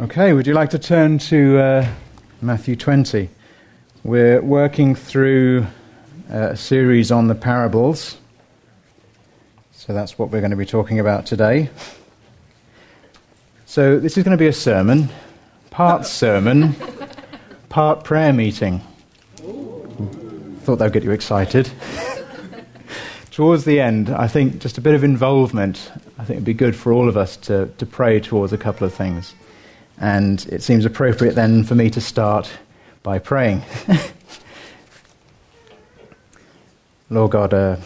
Okay, would you like to turn to uh, Matthew 20? We're working through uh, a series on the parables. So that's what we're going to be talking about today. So this is going to be a sermon, part sermon, part prayer meeting. Thought that would get you excited. towards the end, I think just a bit of involvement, I think it'd be good for all of us to, to pray towards a couple of things. And it seems appropriate then for me to start by praying. Lord God, uh,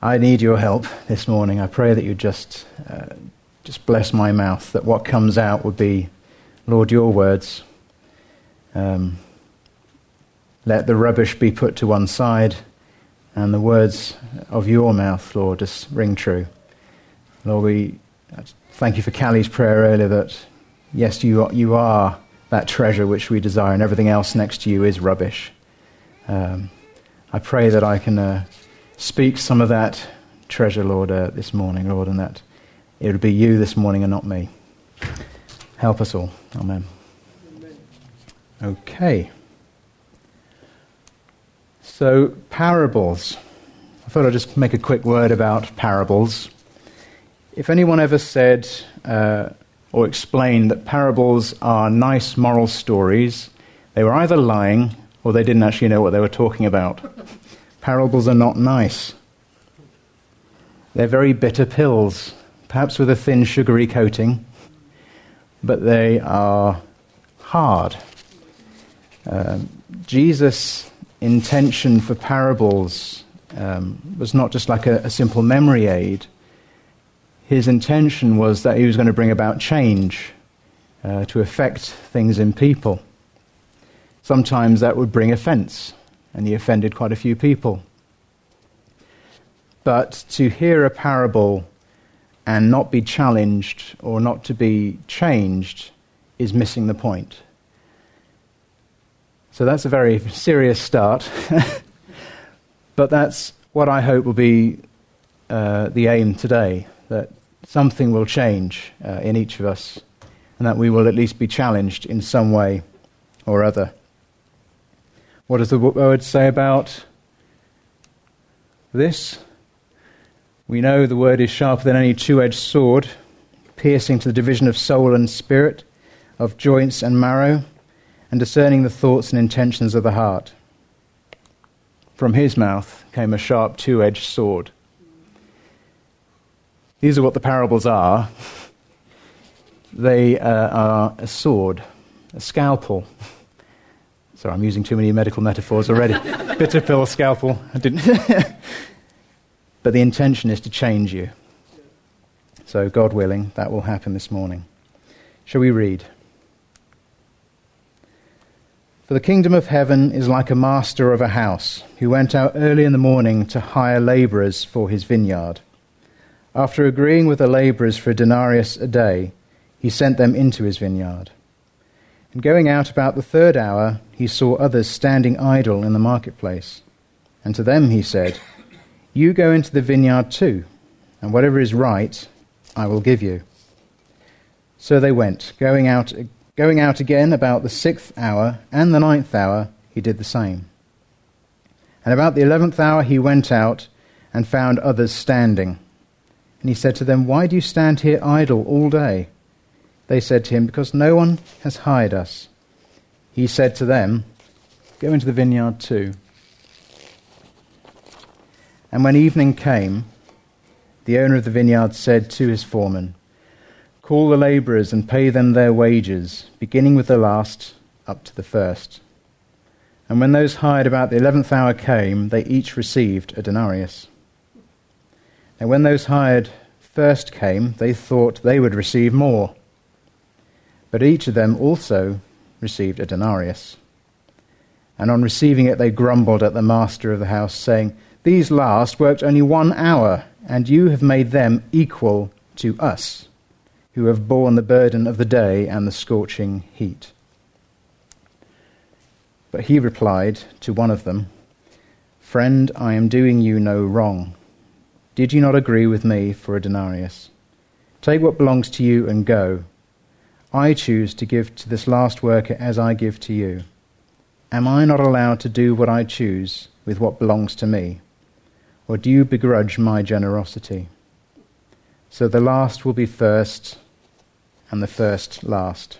I need your help this morning. I pray that you just, uh, just bless my mouth, that what comes out would be, Lord, your words. Um, let the rubbish be put to one side, and the words of your mouth, Lord, just ring true. Lord, we thank you for Callie's prayer earlier that, yes, you are, you are that treasure which we desire, and everything else next to you is rubbish. Um, I pray that I can uh, speak some of that treasure, Lord, uh, this morning, Lord, and that it would be you this morning and not me. Help us all. Amen. Okay. So, parables. I thought I'd just make a quick word about parables. If anyone ever said uh, or explained that parables are nice moral stories, they were either lying or they didn't actually know what they were talking about. parables are not nice. They're very bitter pills, perhaps with a thin, sugary coating, but they are hard. Uh, Jesus' intention for parables um, was not just like a, a simple memory aid his intention was that he was going to bring about change uh, to affect things in people. Sometimes that would bring offense, and he offended quite a few people. But to hear a parable and not be challenged or not to be changed is missing the point. So that's a very serious start. but that's what I hope will be uh, the aim today that something will change uh, in each of us, and that we will at least be challenged in some way or other. What does the word say about this? We know the word is sharper than any two edged sword, piercing to the division of soul and spirit, of joints and marrow, and discerning the thoughts and intentions of the heart. From his mouth came a sharp two edged sword these are what the parables are. They uh, are a sword, a scalpel. Sorry, I'm using too many medical metaphors already. Bitter pill, scalpel. I didn't. but the intention is to change you. So, God willing, that will happen this morning. Shall we read? For the kingdom of heaven is like a master of a house who went out early in the morning to hire laborers for his vineyard. After agreeing with the laborers for a denarius a day, he sent them into his vineyard. And going out about the third hour, he saw others standing idle in the marketplace. And to them he said, You go into the vineyard too, and whatever is right, I will give you. So they went, going out, going out again about the sixth hour and the ninth hour, he did the same. And about the eleventh hour he went out and found others standing and he said to them, Why do you stand here idle all day? They said to him, Because no one has hired us. He said to them, Go into the vineyard too. And when evening came, the owner of the vineyard said to his foreman, Call the laborers and pay them their wages, beginning with the last up to the first. And when those hired about the eleventh hour came, they each received a denarius. And when those hired first came, they thought they would receive more. But each of them also received a denarius. And on receiving it, they grumbled at the master of the house, saying, These last worked only one hour, and you have made them equal to us, who have borne the burden of the day and the scorching heat. But he replied to one of them, Friend, I am doing you no wrong. Did you not agree with me for a denarius? Take what belongs to you and go. I choose to give to this last worker as I give to you. Am I not allowed to do what I choose with what belongs to me? Or do you begrudge my generosity? So the last will be first, and the first last.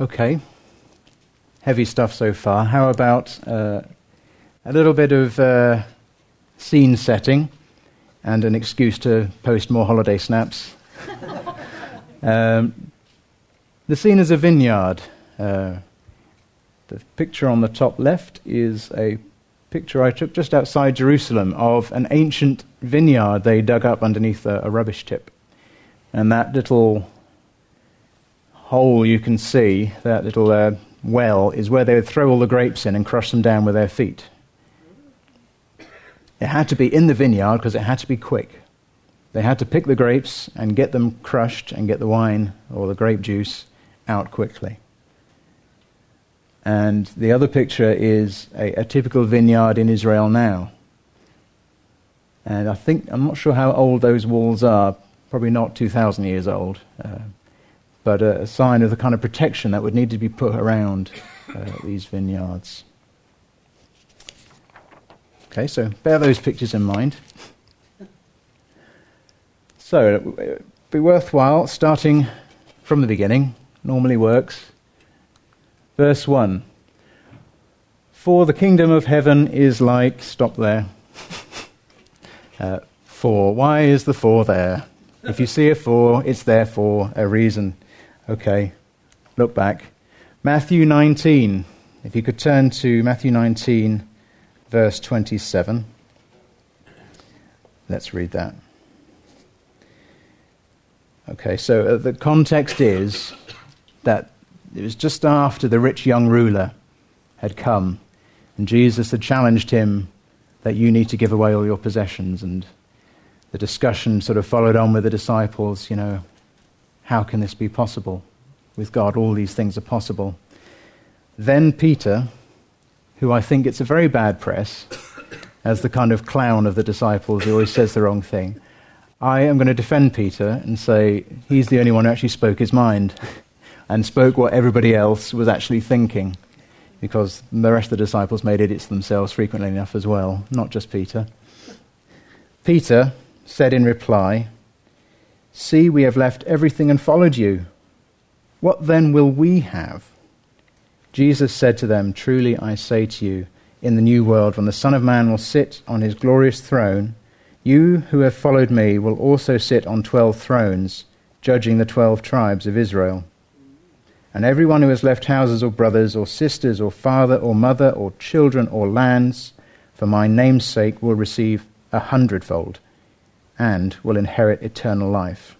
Okay, heavy stuff so far. How about uh, a little bit of uh, scene setting and an excuse to post more holiday snaps? um, the scene is a vineyard. Uh, the picture on the top left is a picture I took just outside Jerusalem of an ancient vineyard they dug up underneath a, a rubbish tip. And that little hole you can see, that little uh, well, is where they would throw all the grapes in and crush them down with their feet. It had to be in the vineyard because it had to be quick. They had to pick the grapes and get them crushed and get the wine or the grape juice out quickly. And the other picture is a, a typical vineyard in Israel now. And I think, I'm not sure how old those walls are, probably not 2,000 years old. Uh, but a, a, sign of the kind of protection that would need to be put around uh, these vineyards. Okay, so bear those pictures in mind. So it would be worthwhile starting from the beginning, normally works. Verse 1 For the kingdom of heaven is like, stop there. uh, for, why is the for there? If you see a for, it's there for a reason. Okay, look back. Matthew 19. If you could turn to Matthew 19, verse 27. Let's read that. Okay, so uh, the context is that it was just after the rich young ruler had come, and Jesus had challenged him that you need to give away all your possessions. And the discussion sort of followed on with the disciples, you know, how can this be possible? With God, all these things are possible. Then Peter, who I think gets a very bad press as the kind of clown of the disciples who always says the wrong thing, I am going to defend Peter and say he's the only one who actually spoke his mind and spoke what everybody else was actually thinking, because the rest of the disciples made idiots themselves frequently enough as well, not just Peter. Peter said in reply, See, we have left everything and followed you. What then will we have? Jesus said to them, Truly I say to you, in the new world, when the Son of Man will sit on his glorious throne, you who have followed me will also sit on twelve thrones, judging the twelve tribes of Israel. And everyone who has left houses or brothers or sisters or father or mother or children or lands, for my name's sake, will receive a hundredfold and will inherit eternal life.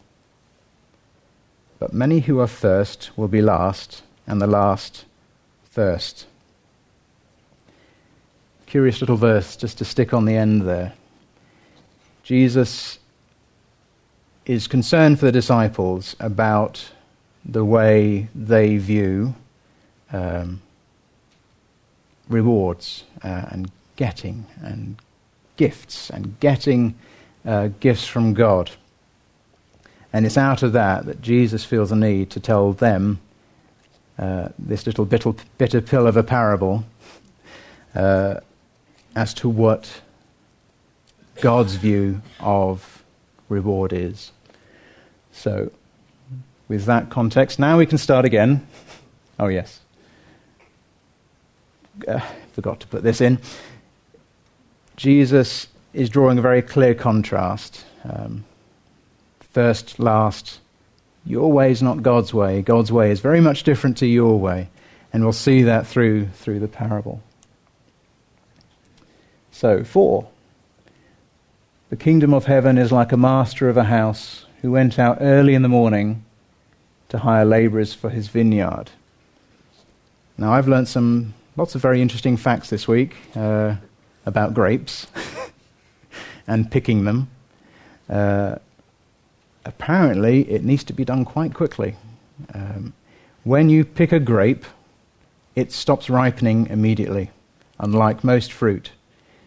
But many who are first will be last, and the last first. Curious little verse just to stick on the end there. Jesus is concerned for the disciples about the way they view um, rewards uh, and getting and gifts and getting uh, gifts from God. And it's out of that that Jesus feels a need to tell them uh, this little bitter, bitter pill of a parable uh, as to what God's view of reward is. So, with that context, now we can start again. Oh, yes. Uh, forgot to put this in. Jesus is drawing a very clear contrast. Um, first, last, your way is not God's way. God's way is very much different to your way. And we'll see that through, through the parable. So, for. The kingdom of heaven is like a master of a house who went out early in the morning to hire laborers for his vineyard. Now, I've learned some lots of very interesting facts this week uh, about grapes. and picking them. Uh, apparently, it needs to be done quite quickly. Um, when you pick a grape, it stops ripening immediately, unlike most fruit.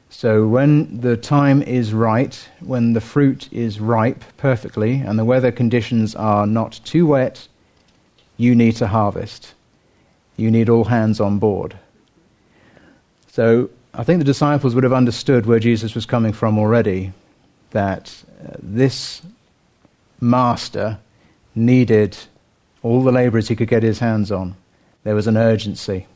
So when the time is right, when the fruit is ripe perfectly, and the weather conditions are not too wet, you need to harvest. You need all hands on board. So I think the disciples would have understood where Jesus was coming from already, that uh, this master needed all the laborers he could get his hands on. There was an urgency.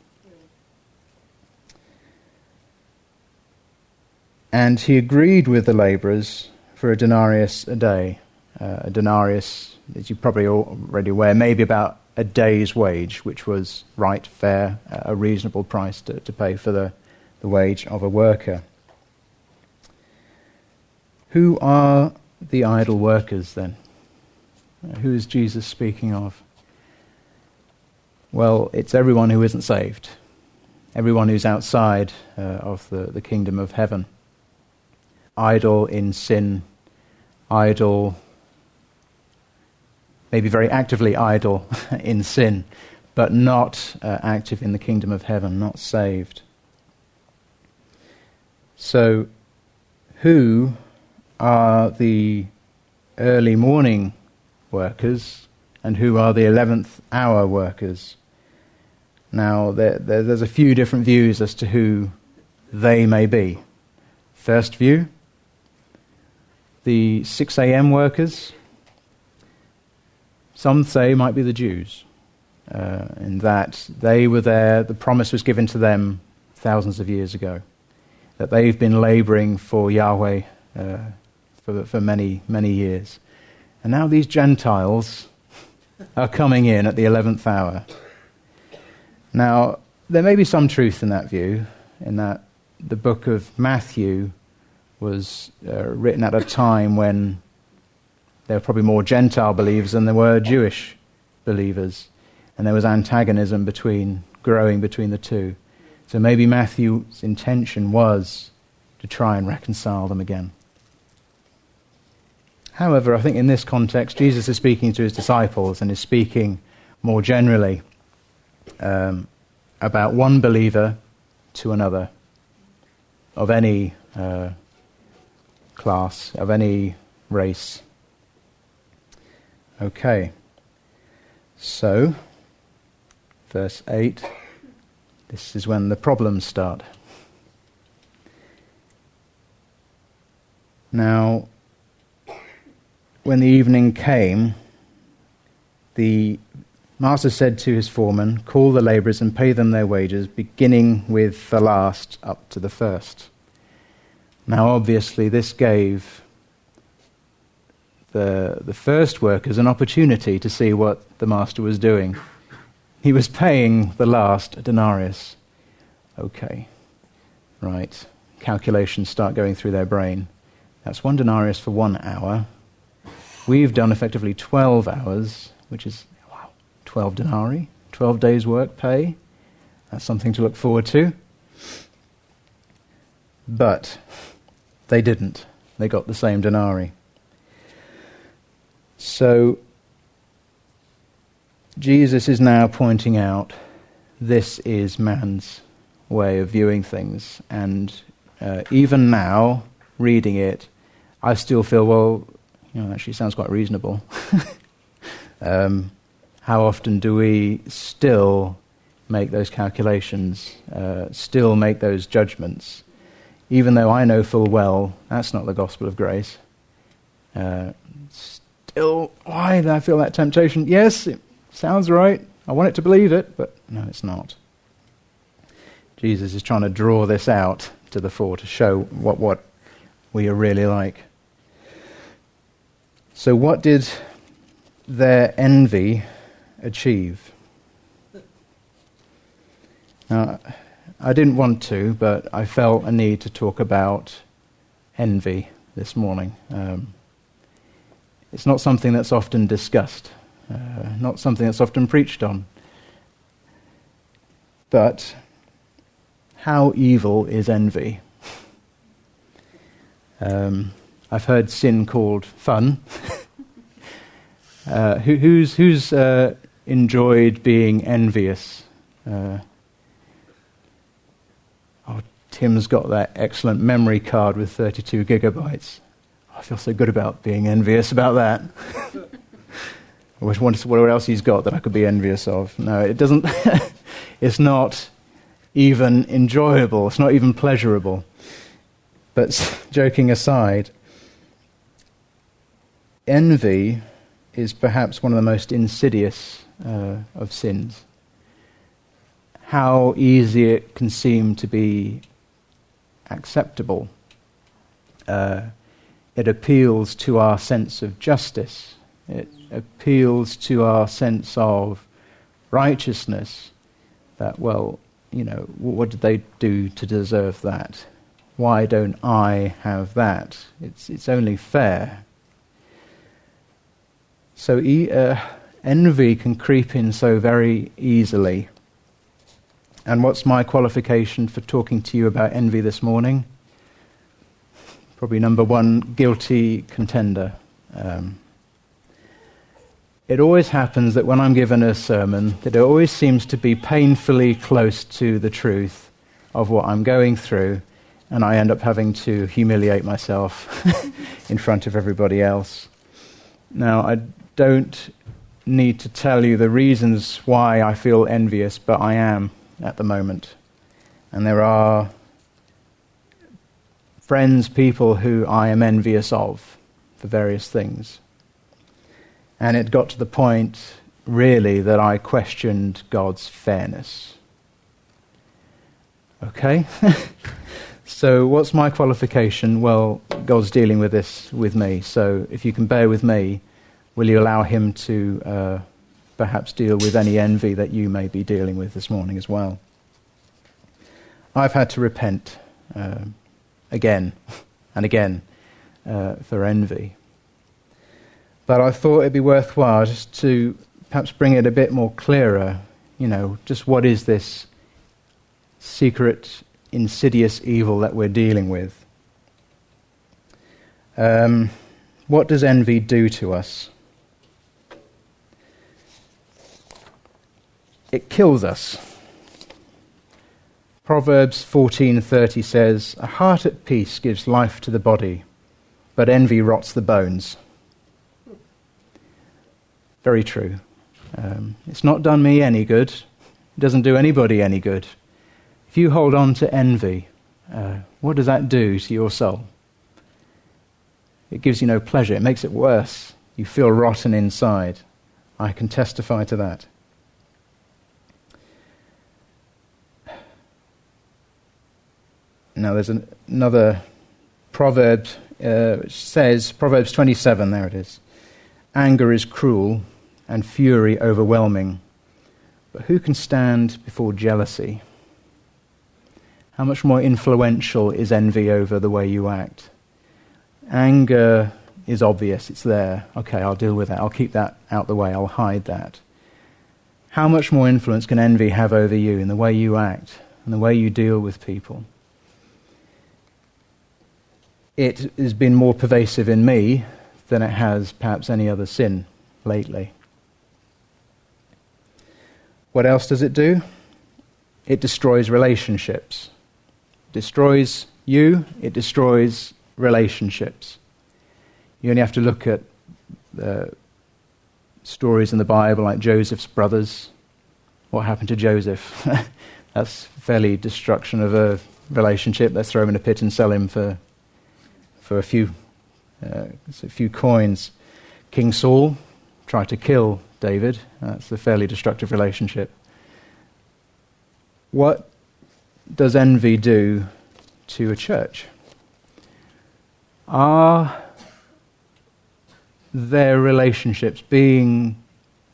And he agreed with the laborers for a denarius a day. Uh, a denarius, as you're probably already aware, maybe about a day's wage, which was right, fair, a reasonable price to, to pay for the, the wage of a worker. Who are the idle workers then? Who is Jesus speaking of? Well, it's everyone who isn't saved, everyone who's outside uh, of the, the kingdom of heaven. Idle in sin, idle, maybe very actively idle in sin, but not uh, active in the kingdom of heaven, not saved. So, who are the early morning workers and who are the 11th hour workers? Now, there, there, there's a few different views as to who they may be. First view the 6 a.m. workers. Some say might be the Jews, uh, in that they were there, the promise was given to them thousands of years ago, that they've been laboring for Yahweh uh, for, for many, many years. And now these Gentiles are coming in at the 11th hour. Now, there may be some truth in that view, in that the book of Matthew was uh, written at a time when there were probably more Gentile believers than there were Jewish believers, and there was antagonism between growing between the two. So maybe Matthew's intention was to try and reconcile them again. However, I think in this context, Jesus is speaking to his disciples and is speaking more generally um, about one believer to another of any uh, class, of any race. Okay. So, verse 8, this is when the problems start. Now, when the evening came, the master said to his foreman, Call the labourers and pay them their wages, beginning with the last up to the first. Now, obviously, this gave the, the first workers an opportunity to see what the master was doing. He was paying the last denarius. Okay, right. Calculations start going through their brain. That's one denarius for one hour. We've done effectively 12 hours, which is, wow, 12 denarii, 12 days' work pay. That's something to look forward to. But they didn't. They got the same denarii. So Jesus is now pointing out this is man's way of viewing things. And uh, even now, reading it, I still feel, well, you know, actually sounds quite reasonable. um, how often do we still make those calculations, uh, still make those judgments, even though I know full well that's not the gospel of grace? Uh, still, why do I feel that temptation? Yes, it sounds right. I want it to believe it, but no, it's not. Jesus is trying to draw this out to the fore to show what, what we are really like. So, what did their envy achieve? Now, I didn't want to, but I felt a need to talk about envy this morning. Um, it's not something that's often discussed, uh, not something that's often preached on. But how evil is envy? Um, I've heard sin called fun. uh, who, who's who's uh, enjoyed being envious? Uh, oh Tim's got that excellent memory card with 32 gigabytes. I feel so good about being envious about that. I wish wonder what else he's got that I could be envious of. No, it doesn't. it's not even enjoyable. It's not even pleasurable. But joking aside, envy is perhaps one of the most insidious uh, of sins. How easy it can seem to be acceptable. Uh, it appeals to our sense of justice. It appeals to our sense of righteousness. That, well, you know, what did they do to deserve that? Why don't I have that? It's, it's only fair. So uh, envy can creep in so very easily. And what's my qualification for talking to you about envy this morning? Probably number one, guilty contender. Um, it always happens that when I'm given a sermon, that it always seems to be painfully close to the truth of what I'm going through, and I end up having to humiliate myself in front of everybody else. Now, I don't need to tell you the reasons why I feel envious, but I am at the moment. And there are friends, people who I am envious of for various things. And it got to the point, really, that I questioned God's fairness. Okay? so, what's my qualification? Well, God's dealing with this with me. So, if you can bear with me, Will you allow Him to uh, perhaps deal with any envy that you may be dealing with this morning as well? I've had to repent uh, again and again uh, for envy. But I thought it'd be worthwhile just to perhaps bring it a bit more clearer. You know, just what is this secret, insidious evil that we're dealing with? Um, what does envy do to us? It kills us. Proverbs 14:30 says, "A heart at peace gives life to the body, but envy rots the bones." Very true. Um, it's not done me any good. It doesn't do anybody any good. If you hold on to envy, uh, what does that do to your soul? It gives you no pleasure. It makes it worse. You feel rotten inside. I can testify to that. Now, there's an, another proverb uh, which says, Proverbs 27, there it is. Anger is cruel and fury overwhelming. But who can stand before jealousy? How much more influential is envy over the way you act? Anger is obvious, it's there. Okay, I'll deal with that. I'll keep that out the way, I'll hide that. How much more influence can envy have over you in the way you act and the way you deal with people? It has been more pervasive in me than it has perhaps any other sin lately. What else does it do? It destroys relationships. It destroys you, it destroys relationships. You only have to look at the stories in the Bible like Joseph's brothers. What happened to Joseph? That's fairly destruction of a relationship. Let's throw him in a pit and sell him for for a few, uh, a few coins. King Saul tried to kill David. That's a fairly destructive relationship. What does envy do to a church? Are their relationships being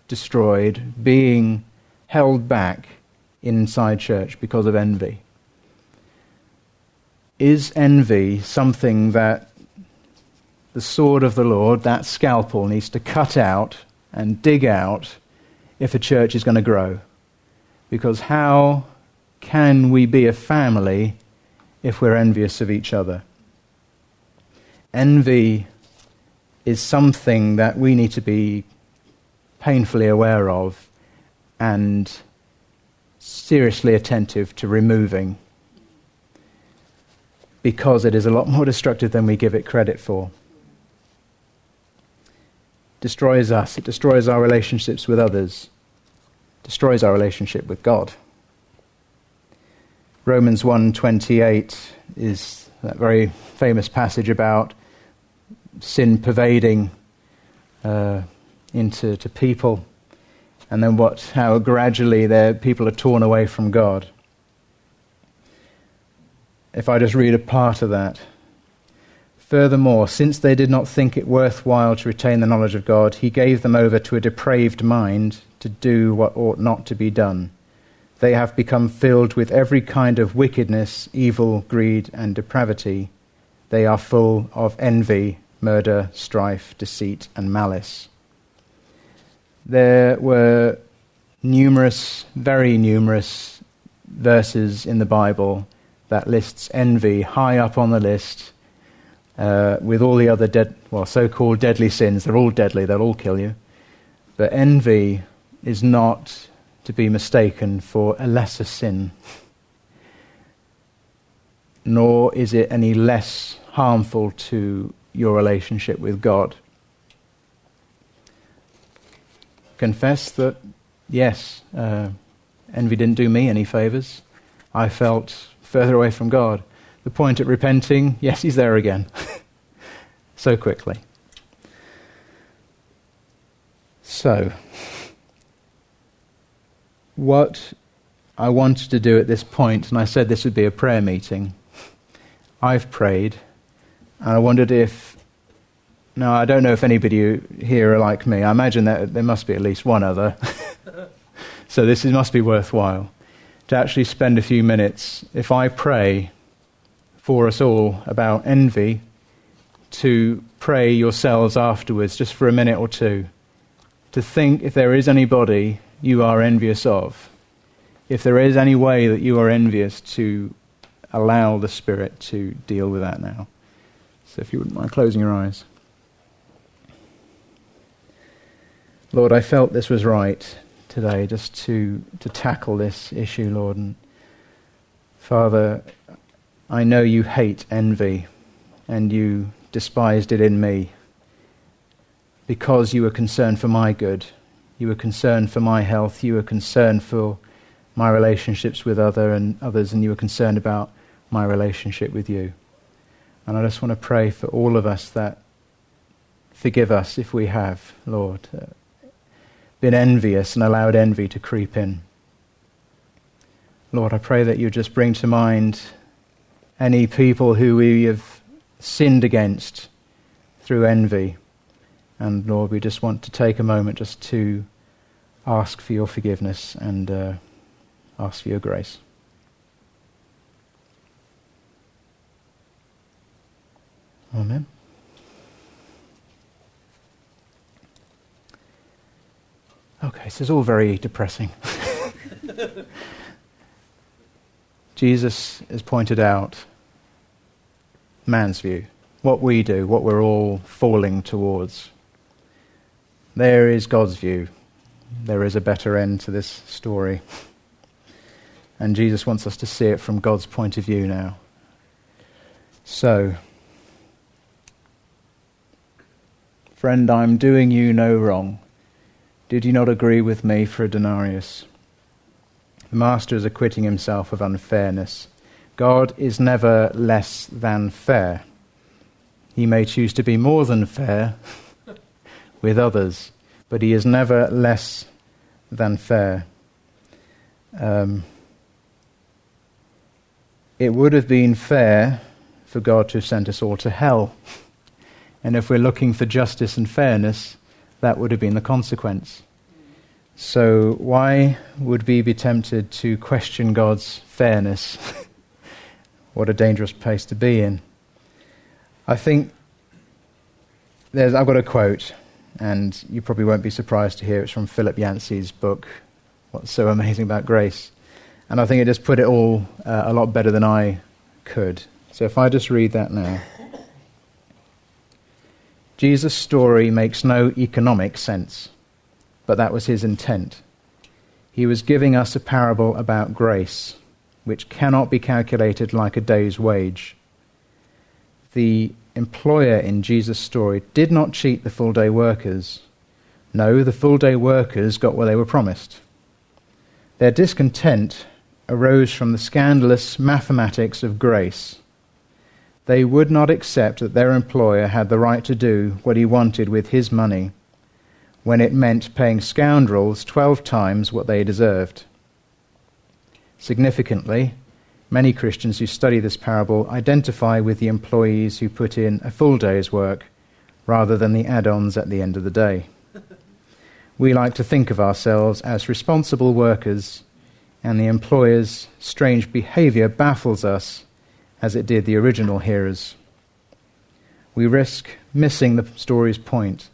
destroyed, being held back inside church because of envy? Is envy something that the sword of the Lord, that scalpel, needs to cut out and dig out if a church is going to grow? Because how can we be a family if we're envious of each other? Envy is something that we need to be painfully aware of and seriously attentive to removing because it is a lot more destructive than we give it credit for. Destroys us, it destroys our relationships with others, destroys our relationship with God. Romans 1:28 is that very famous passage about sin pervading uh, into to people, and then what how gradually people are torn away from God. If I just read a part of that. Furthermore, since they did not think it worthwhile to retain the knowledge of God, he gave them over to a depraved mind to do what ought not to be done they have become filled with every kind of wickedness, evil, greed, and depravity. They are full of envy, murder, strife, deceit, and malice. There were numerous, very numerous verses in the Bible that lists envy high up on the list uh, with all the other dead, well, so-called deadly sins. They're all deadly. They'll all kill you. But envy is not to be mistaken for a lesser sin, nor is it any less harmful to your relationship with God. Confess that, yes, uh, envy didn't do me any favors. I felt further away from God. The point at repenting, yes, he's there again. so quickly. So, what I wanted to do at this point, and I said this would be a prayer meeting. I've prayed, and I wondered if. Now, I don't know if anybody here are like me. I imagine that there must be at least one other. so this must be worthwhile to actually spend a few minutes. If I pray for us all about envy, to pray yourselves afterwards, just for a minute or two, to think if there is anybody you are envious of. If there is any way that you are envious, to allow the Spirit to deal with that now. So if you wouldn't mind closing your eyes. Lord, I felt this was right today, just to, to tackle this issue, Lord. And Father, I know you hate envy and you despised it in me because you were concerned for my good you were concerned for my health. You were concerned for my relationships with other and others, and you were concerned about my relationship with you. And I just want to pray for all of us that forgive us if we have, Lord, been envious and allowed envy to creep in. Lord, I pray that you just bring to mind any people who we have sinned against through envy and Lord, we just want to take a moment just to ask for your forgiveness and uh, ask for your grace. Amen. This is all very depressing. Jesus has pointed out man's view, what we do, what we're all falling towards. There is God's view. There is a better end to this story. And Jesus wants us to see it from God's point of view now. So, friend, I'm doing you no wrong. Did you not agree with me for a denarius? The master is acquitting himself of unfairness. God is never less than fair. He may choose to be more than fair with others, but he is never less than fair. Um, it would have been fair for God to have sent us all to hell. And if we're looking for justice and fairness, that would have been the consequence. So, why would we be tempted to question God's fairness? what a dangerous place to be in. I think there's, I've got a quote and you probably won't be surprised to hear it's from Philip Yancey's book, What's So Amazing About Grace. And I think it just put it all uh, a lot better than I could. So if I just read that now. Jesus' story makes no economic sense, but that was his intent. He was giving us a parable about grace, which cannot be calculated like a day's wage. the employer in Jesus' story did not cheat the full day workers. No, the full day workers got what they were promised. Their discontent arose from the scandalous mathematics of grace. They would not accept that their employer had the right to do what he wanted with his money when it meant paying scoundrels 12 times what they deserved. Significantly, many Christians who study this parable identify with the employees who put in a full day's work rather than the add ons at the end of the day. we like to think of ourselves as responsible workers, and the employer's strange behavior baffles us as it did the original hearers. We risk missing the story's point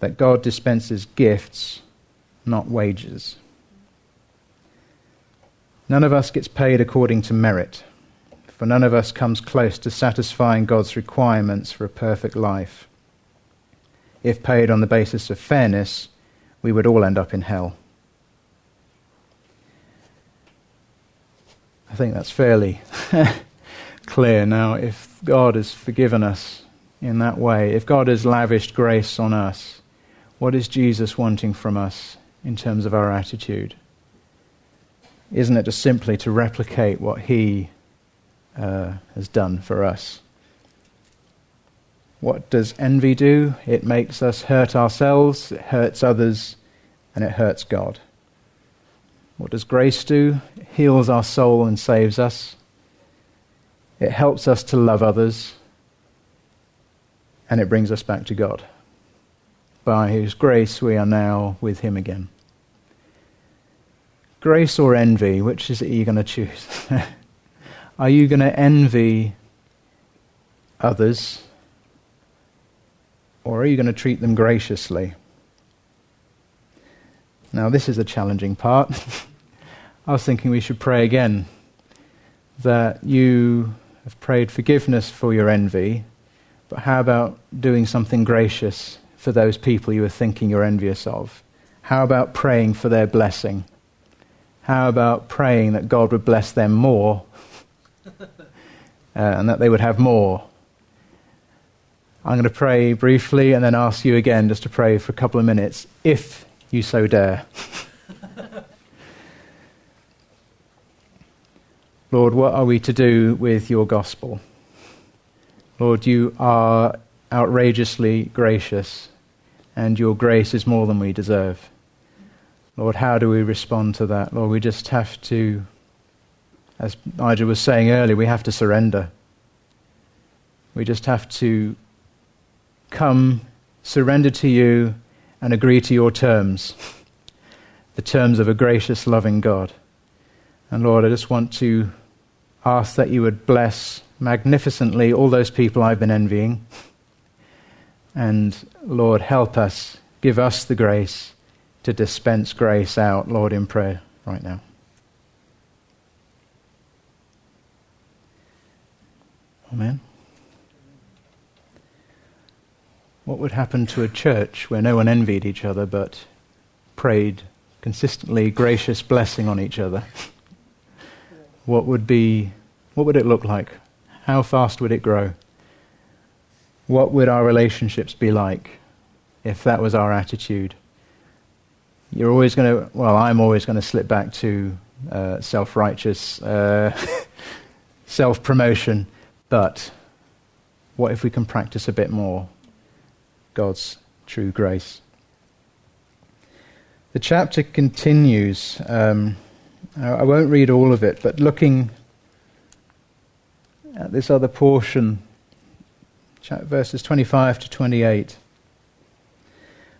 that God dispenses gifts, not wages. None of us gets paid according to merit, for none of us comes close to satisfying God's requirements for a perfect life. If paid on the basis of fairness, we would all end up in hell. I think that's fairly clear now. If God has forgiven us in that way, if God has lavished grace on us, what is Jesus wanting from us in terms of our attitude? Isn't it just simply to replicate what He uh, has done for us? What does envy do? It makes us hurt ourselves, it hurts others, and it hurts God. What does grace do? It heals our soul and saves us. It helps us to love others, and it brings us back to God by whose grace we are now with him again. Grace or envy, which is it you're going to choose? are you going to envy others, or are you going to treat them graciously? Now, this is a challenging part. I was thinking we should pray again that you have prayed forgiveness for your envy, but how about doing something gracious for those people you are thinking you're envious of? How about praying for their blessing? How about praying that God would bless them more uh, and that they would have more? I'm going to pray briefly and then ask you again just to pray for a couple of minutes, if you so dare. Lord, what are we to do with your gospel? Lord, you are outrageously gracious and your grace is more than we deserve. Lord, how do we respond to that? Lord, we just have to, as Nigel was saying earlier, we have to surrender. We just have to come, surrender to you, and agree to your terms, the terms of a gracious, loving God. And Lord, I just want to ask that you would bless magnificently all those people I've been envying. And Lord, help us, give us the grace to dispense grace out, Lord, in prayer right now. Amen. What would happen to a church where no one envied each other but prayed consistently gracious blessing on each other? What would be what would it look like? How fast would it grow? what would our relationships be like if that was our attitude? You're always going to, well, I'm always going to slip back to uh, self righteous uh, self promotion, but what if we can practice a bit more God's true grace? The chapter continues. Um, I won't read all of it, but looking at this other portion verses 25 to 28.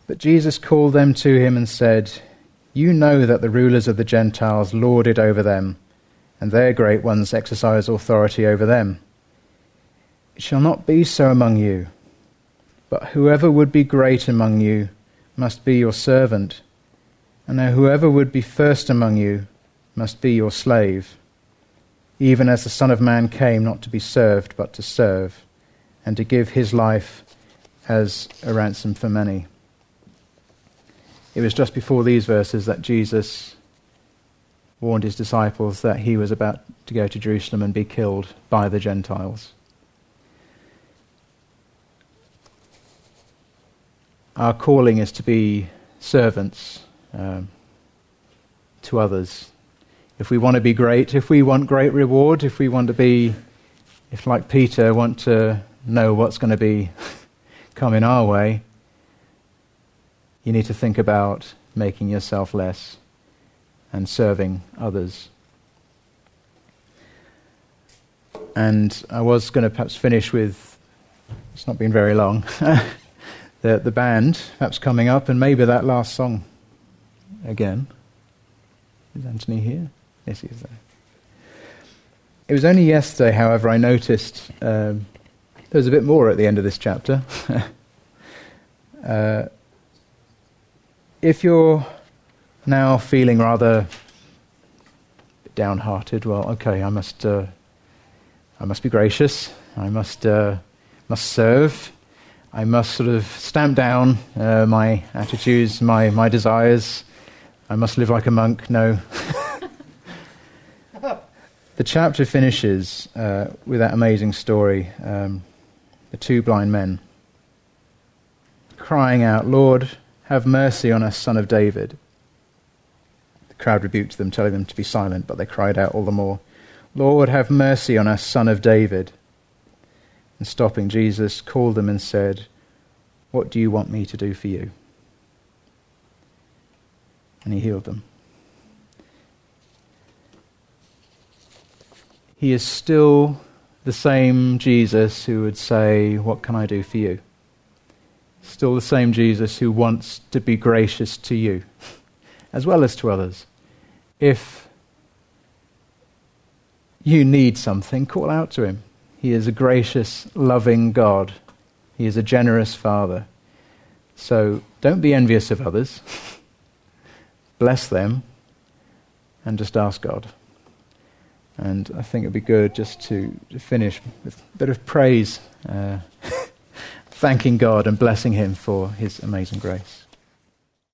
But Jesus called them to him and said, You know that the rulers of the Gentiles lord it over them, and their great ones exercise authority over them. It shall not be so among you, but whoever would be great among you must be your servant, and whoever would be first among you must be your slave, even as the Son of Man came not to be served, but to serve, and to give his life as a ransom for many. It was just before these verses that Jesus warned his disciples that he was about to go to Jerusalem and be killed by the Gentiles. Our calling is to be servants um, to others, if we want to be great, if we want great reward, if we want to be, if like Peter, want to know what's going to be coming our way, you need to think about making yourself less and serving others. And I was going to perhaps finish with, it's not been very long, the, the band perhaps coming up, and maybe that last song again. Is Anthony here? There. It was only yesterday, however, I noticed um, there was a bit more at the end of this chapter. uh, if you're now feeling rather downhearted, well, okay, I must, uh, I must be gracious. I must, uh, must serve. I must sort of stamp down uh, my attitudes, my, my desires. I must live like a monk. No. the chapter finishes uh, with that amazing story um, the two blind men crying out, Lord, have mercy on us, son of David. The crowd rebuked them, telling them to be silent, but they cried out all the more, Lord, have mercy on us, son of David. And stopping, Jesus called them and said, What do you want me to do for you? And he healed them. He is still the same Jesus who would say, What can I do for you? Still the same Jesus who wants to be gracious to you, as well as to others. If you need something, call out to him. He is a gracious, loving God. He is a generous Father. So don't be envious of others. Bless them and just ask God. And I think it would be good just to, to finish with a bit of praise, uh, thanking God and blessing Him for His amazing grace.